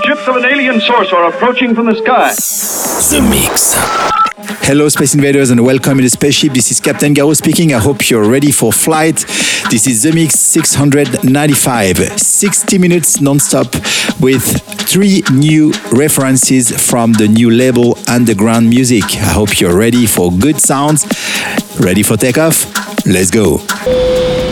Ships of an alien source are approaching from the sky. The Mix. Hello, Space Invaders, and welcome in the spaceship. This is Captain Garraud speaking. I hope you're ready for flight. This is The Mix 695. 60 minutes non-stop with three new references from the new label Underground Music. I hope you're ready for good sounds. Ready for takeoff? Let's go.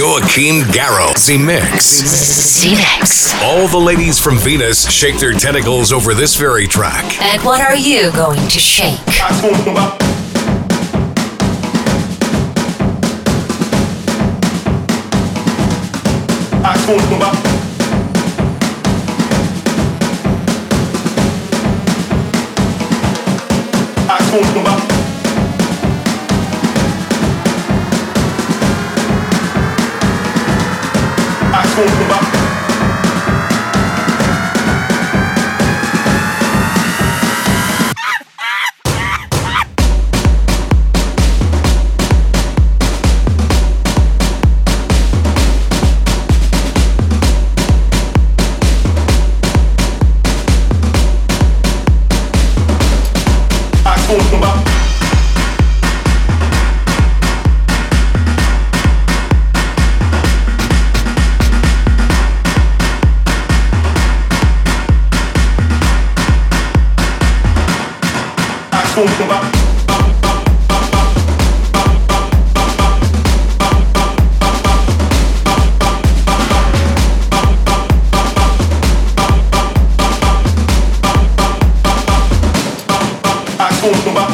Joachim Garraud. Zemixx. Zemixx. All the ladies from Venus shake their tentacles over this very track. And what are you going to shake? Bumba. Bumba. fundo,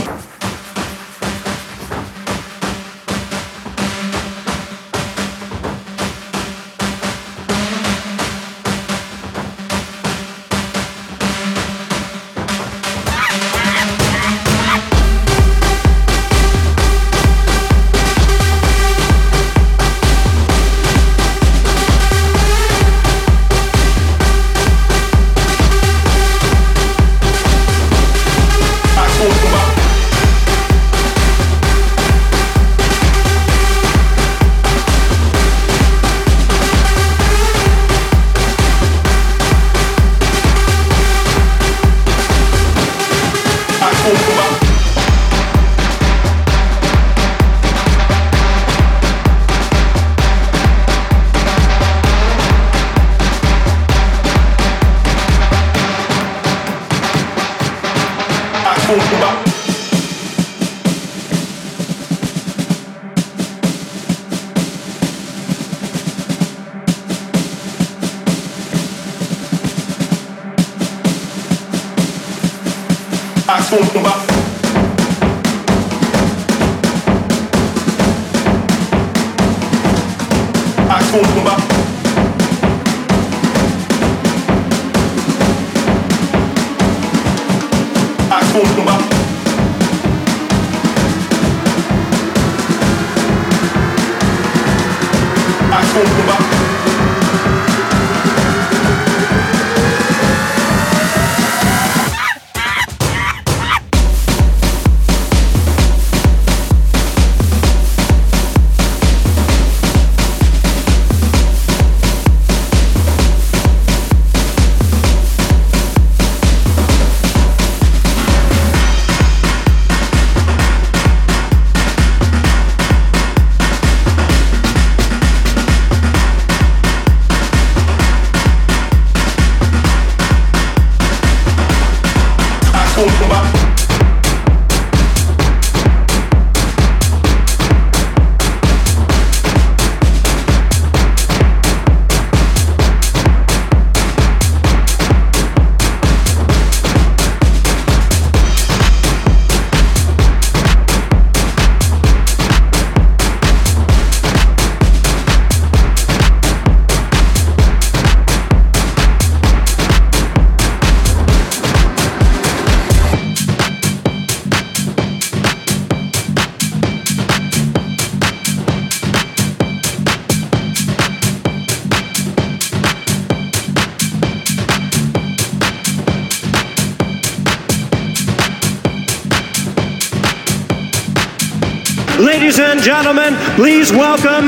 gentlemen, please welcome.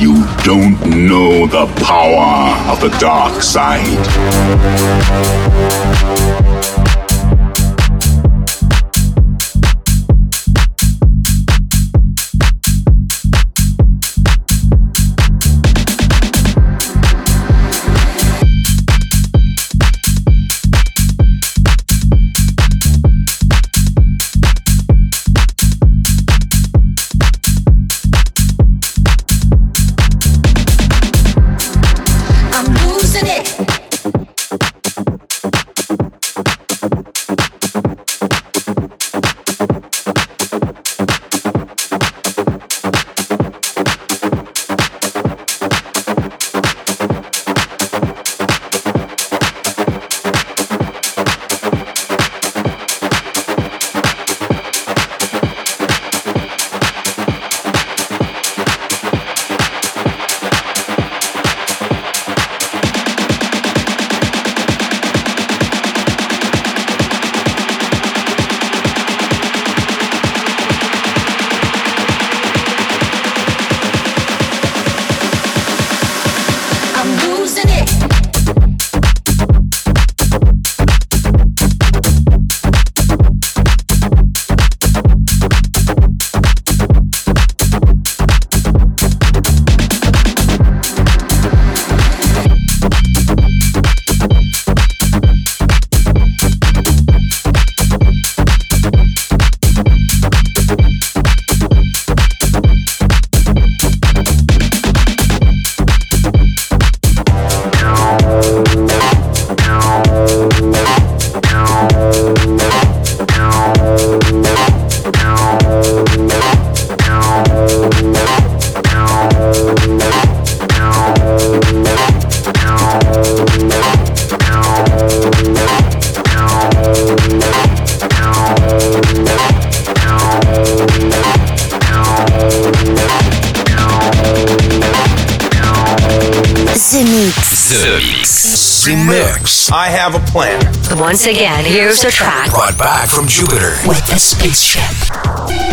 You don't know the power of the dark side. Once again, here's a track brought back from Jupiter with a spaceship.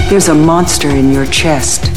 There's a monster in your chest.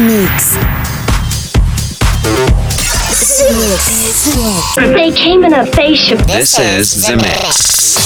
Mix. The Mix. They came in a spaceship. This is The Mix.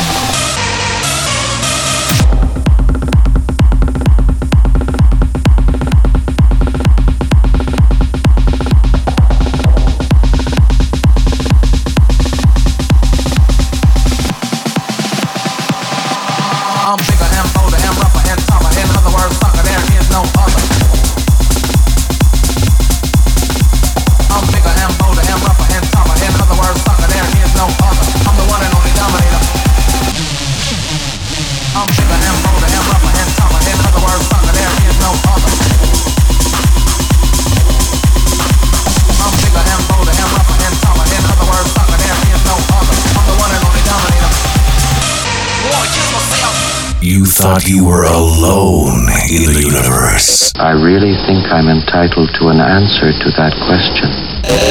Thought you were alone in the universe. I really think I'm entitled to an answer to that question.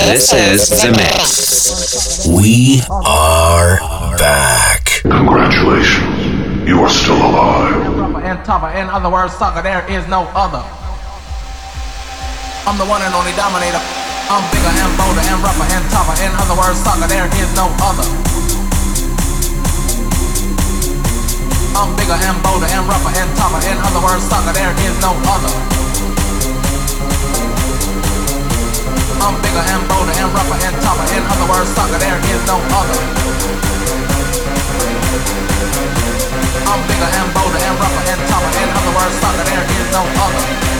This is The Mix. We are back. Congratulations. You are still alive. And tougher. In other words, sucker, there is no other. I'm the one and only dominator. I'm bigger and bolder and rougher and tougher. In other words, sucker, there is no other. I'm bigger and bolder and rougher and tougher. In other words, sucker, there is no other. I'm bigger and bolder and rougher and tougher. In other words, sucker, there is no other. I'm bigger and bolder and rougher and tougher. In other words, sucker, there is no other.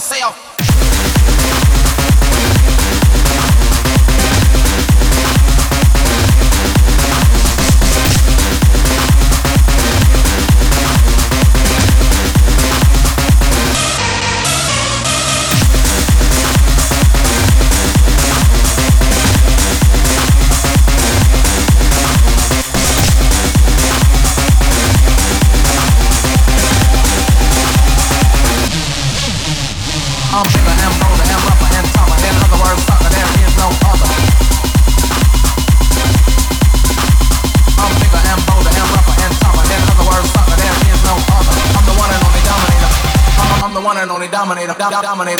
yourself. Dominator.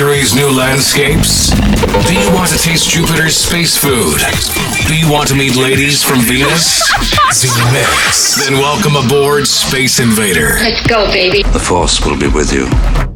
Mercury's new landscapes? Do you want to taste Jupiter's space food? Do you want to meet ladies from Venus? Zemixx. Then welcome aboard Space Invader. Let's go, baby. The Force will be with you.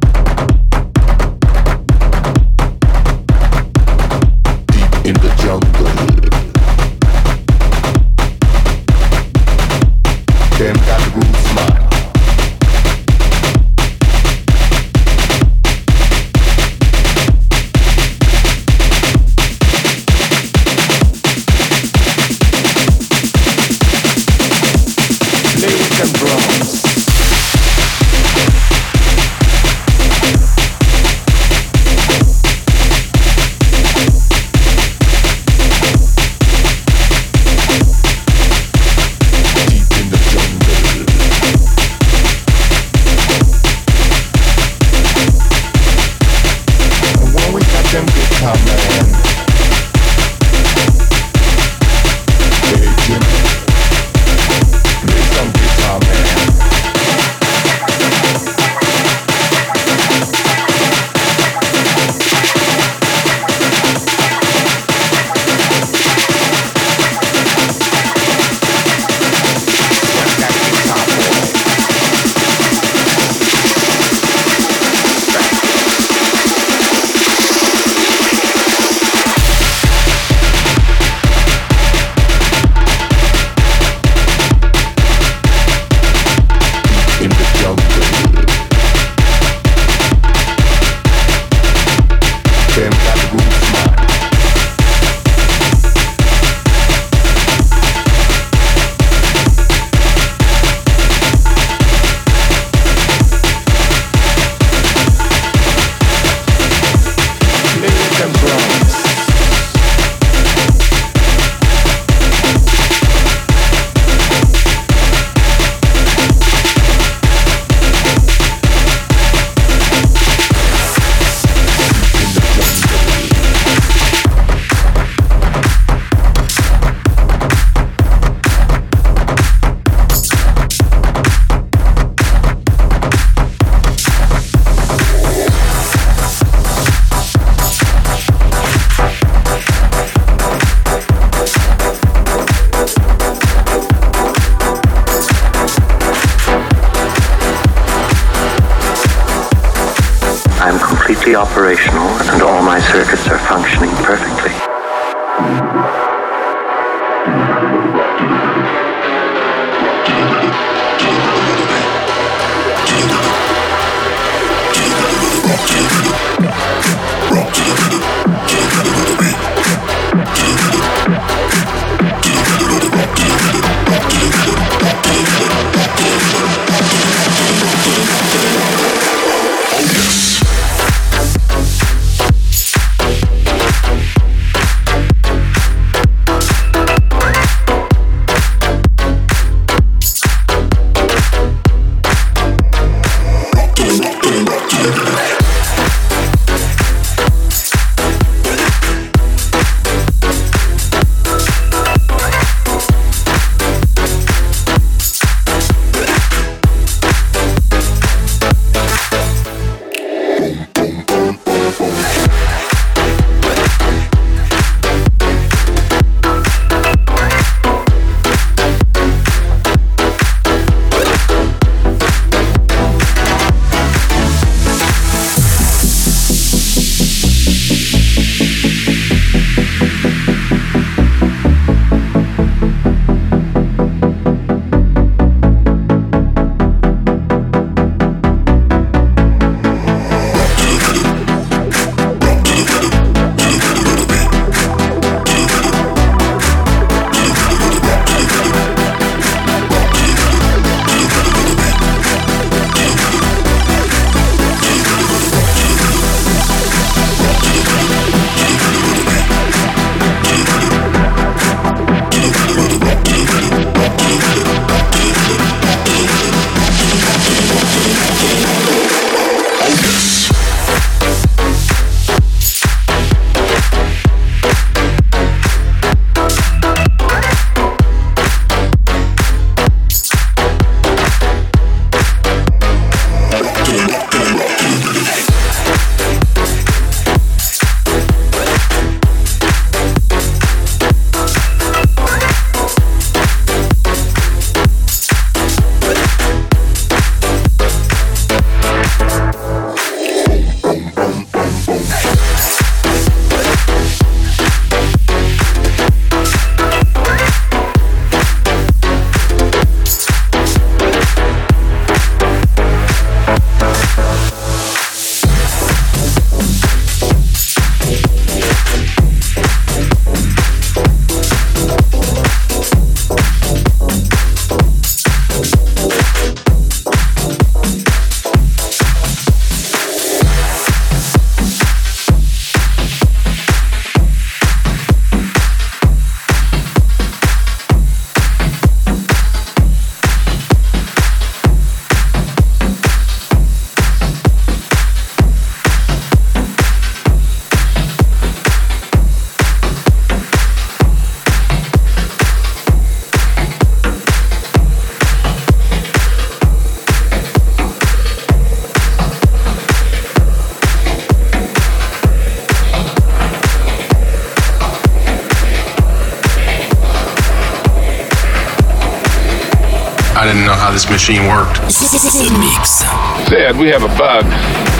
Machine worked. The Mix. Dad, we have a bug.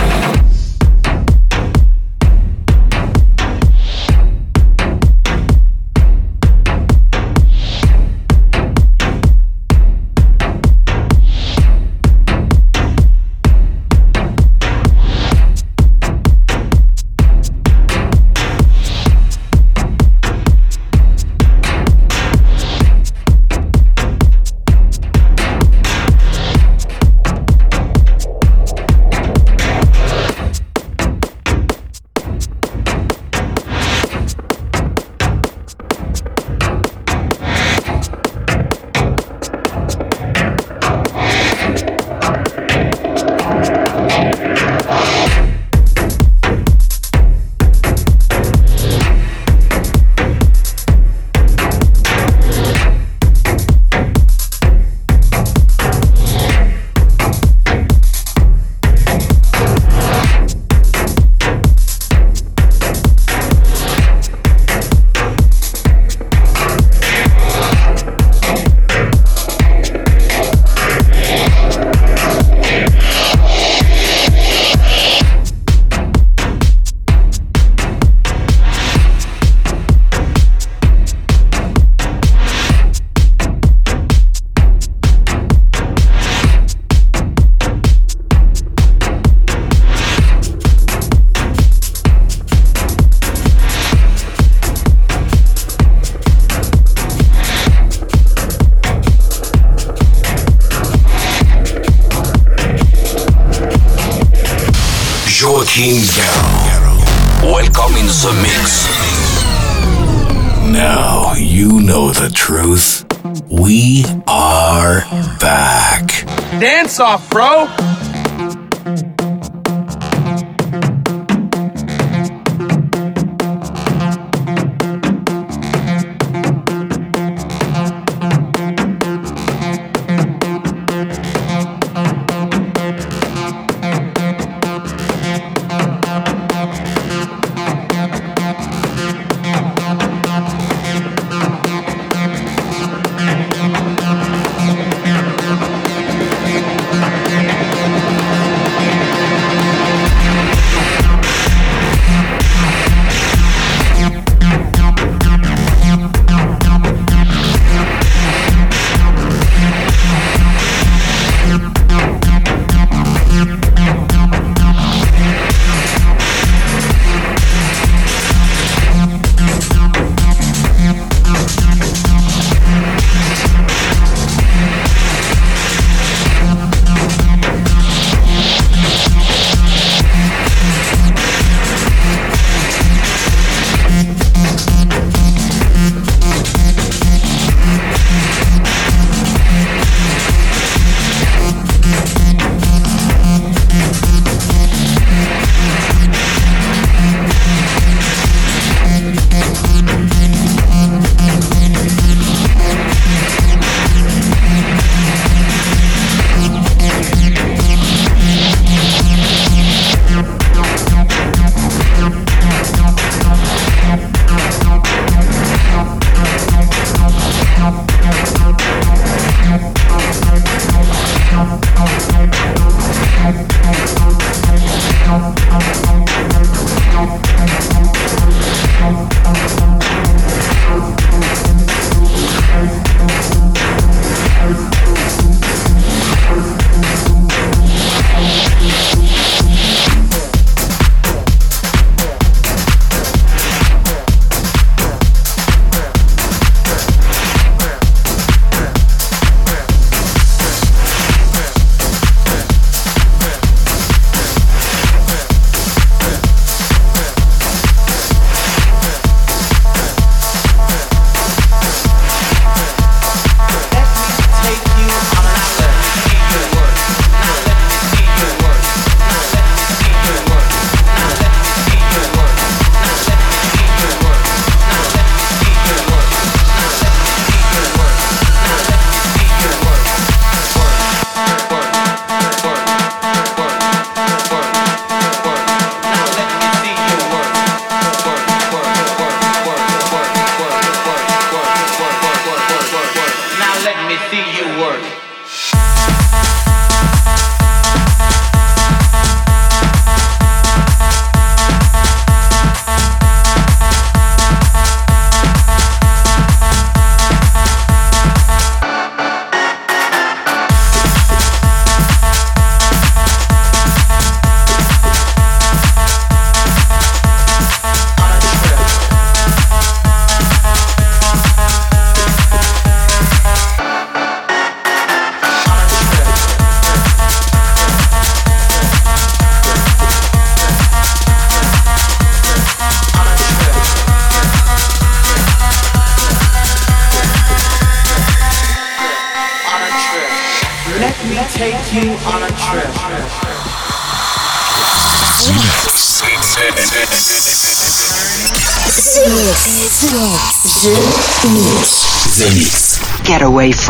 Off, bro.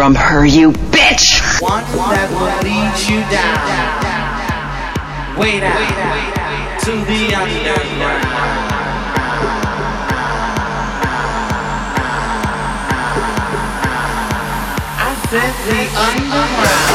From her, you bitch! One that will lead you down. Way down to the underground. I said the underground.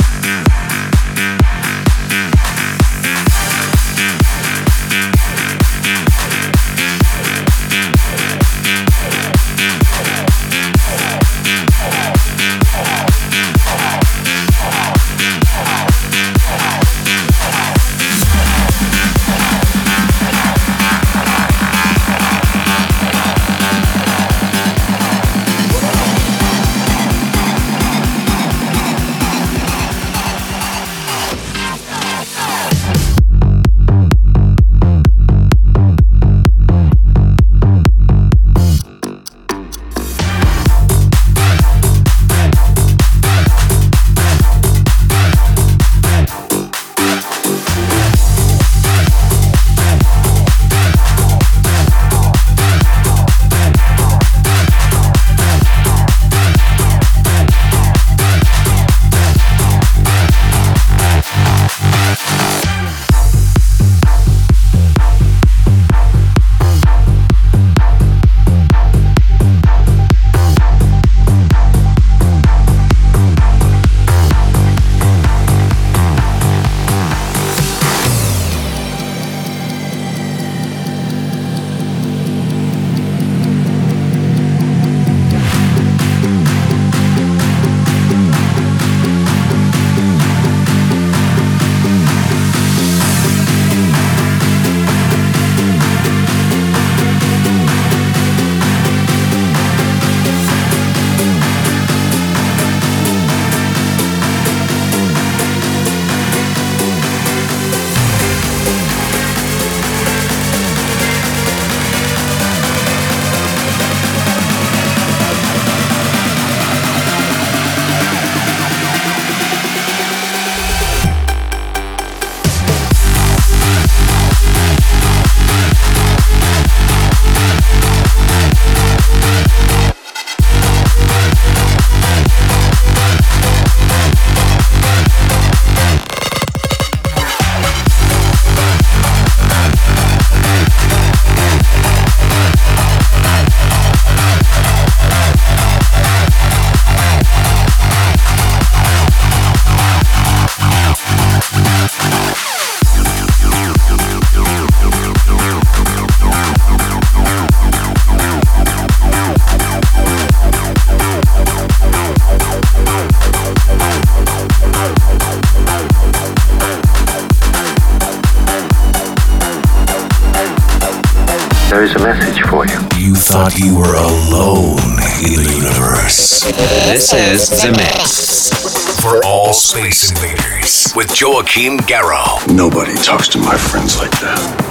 You were alone in the universe. This is The Mix. For all space invaders with Joachim Garraud. Nobody talks to my friends like that.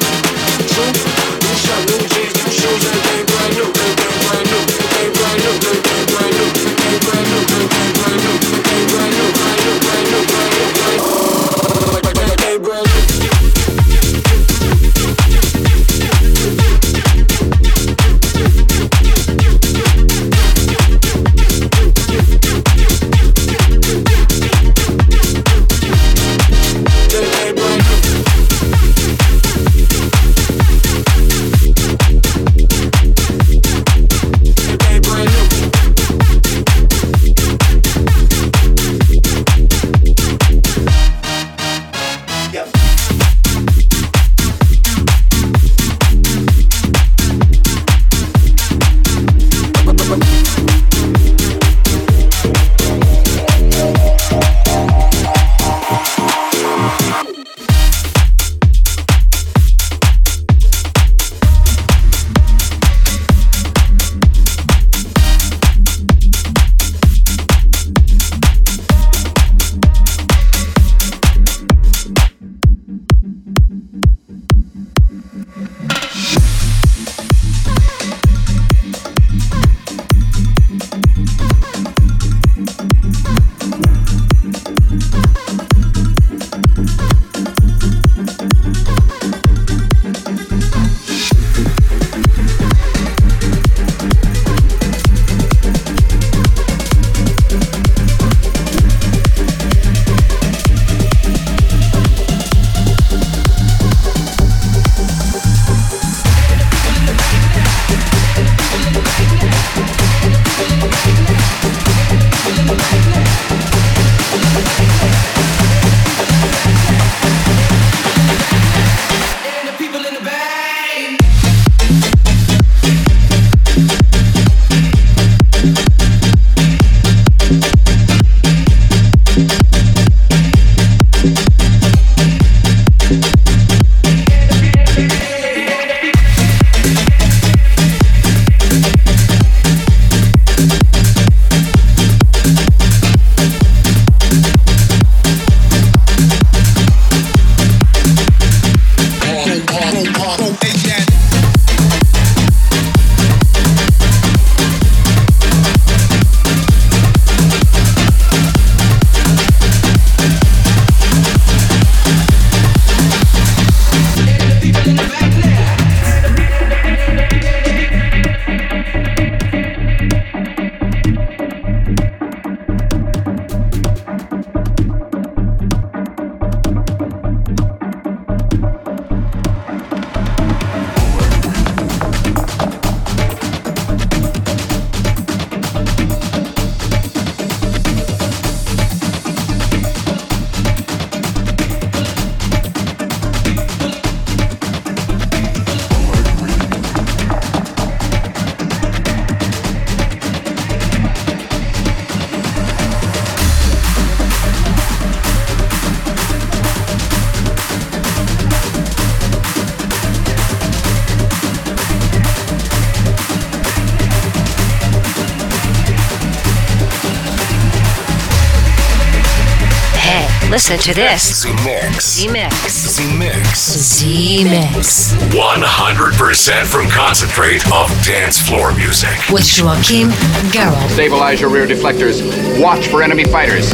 Listen to this. Zemixx. Zemixx. Zemixx. Zemixx. 100% from concentrate of dance floor music. With Joachim Garraud. Stabilize your rear deflectors. Watch for enemy fighters.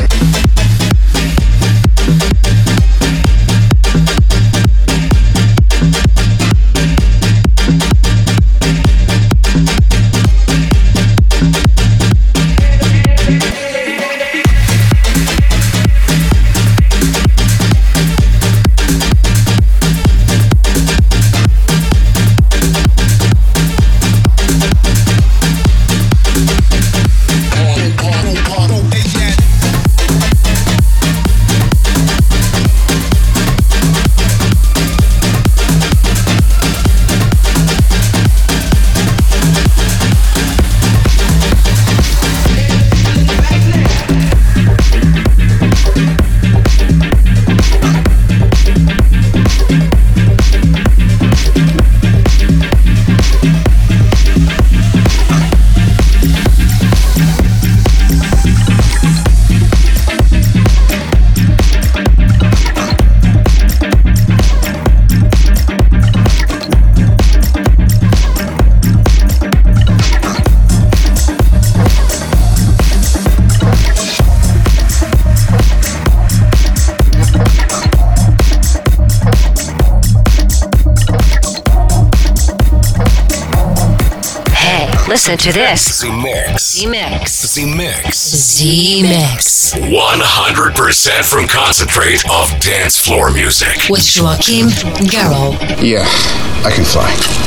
Listen to this. Zemixx. Z Mix. Zemixx. The Mix. 100% from concentrate of dance floor music. With Joachim Garraud. Yeah, I can fly.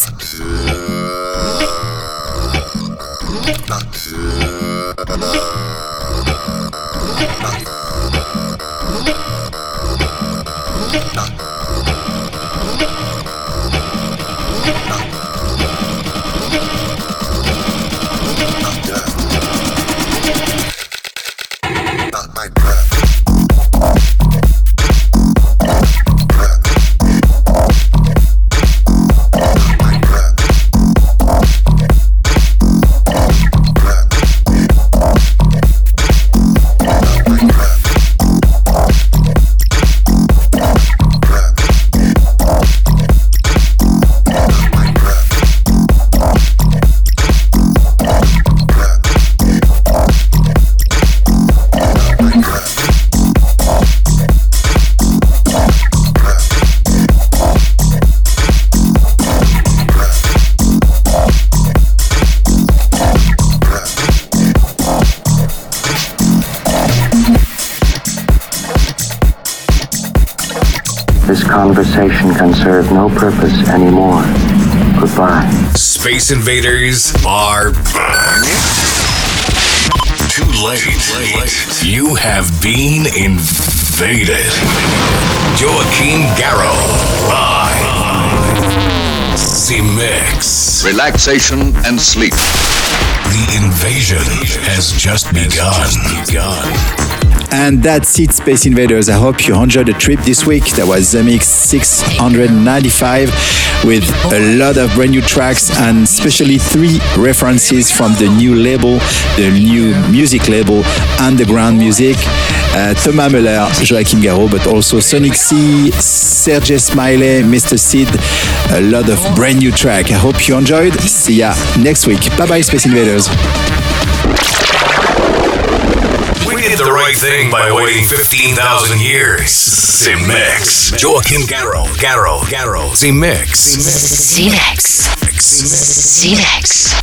Purpose anymore. Goodbye. Space Invaders are back. Too late. You have been invaded. Joachim Garraud. Live. Zemixx. Relaxation and sleep. The invasion has just begun. And that's it, Space Invaders. I hope you enjoyed the trip this week. That was Zemixx 695 with a lot of brand new tracks and especially three references from the new label, the new music label, Underground Music. Uh, Thomas Müller, Joachim Garraud, but also Sonic C, Serge Smiley, Mr. Sid. A lot of brand new track. I hope you enjoyed. See ya next week. Bye bye, Space Invaders. We did the right thing by waiting 15,000 years. Zemixx. Joachim Garraud. Garraud. Garraud. Zemixx. Zemixx. Zemixx.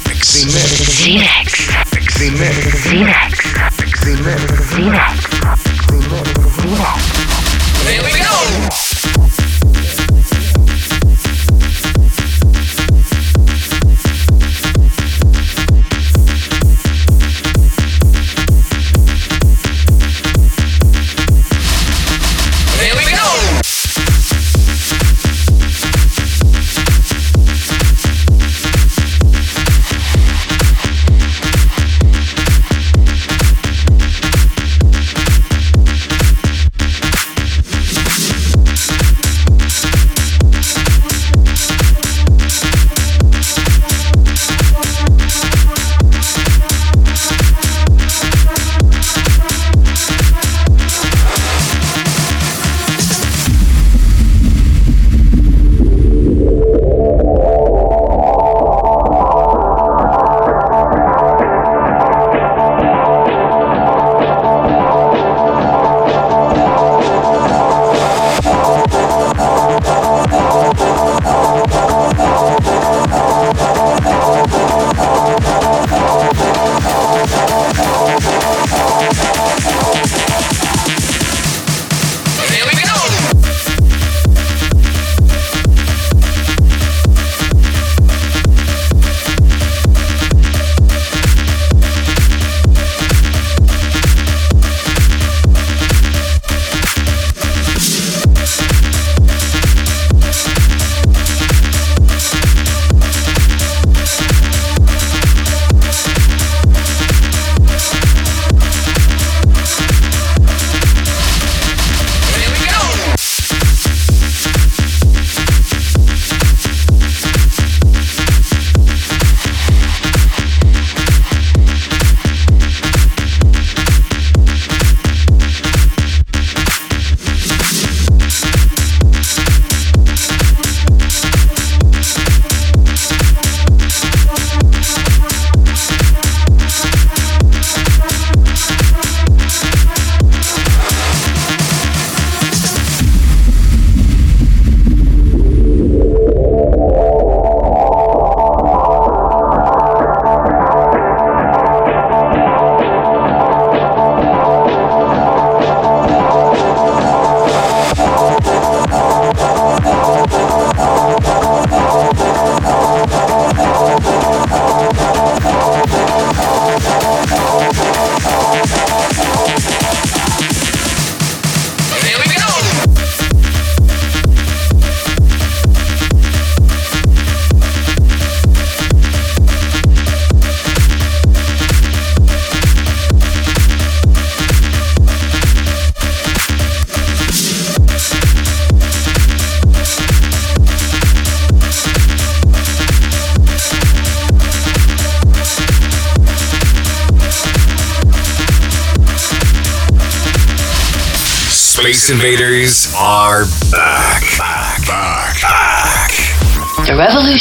Zemixx. Here we go.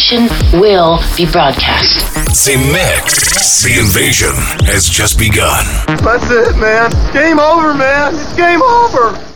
Revolution will be broadcast. Zemixx. The invasion has just begun. That's it, man. Game over, man. It's game over.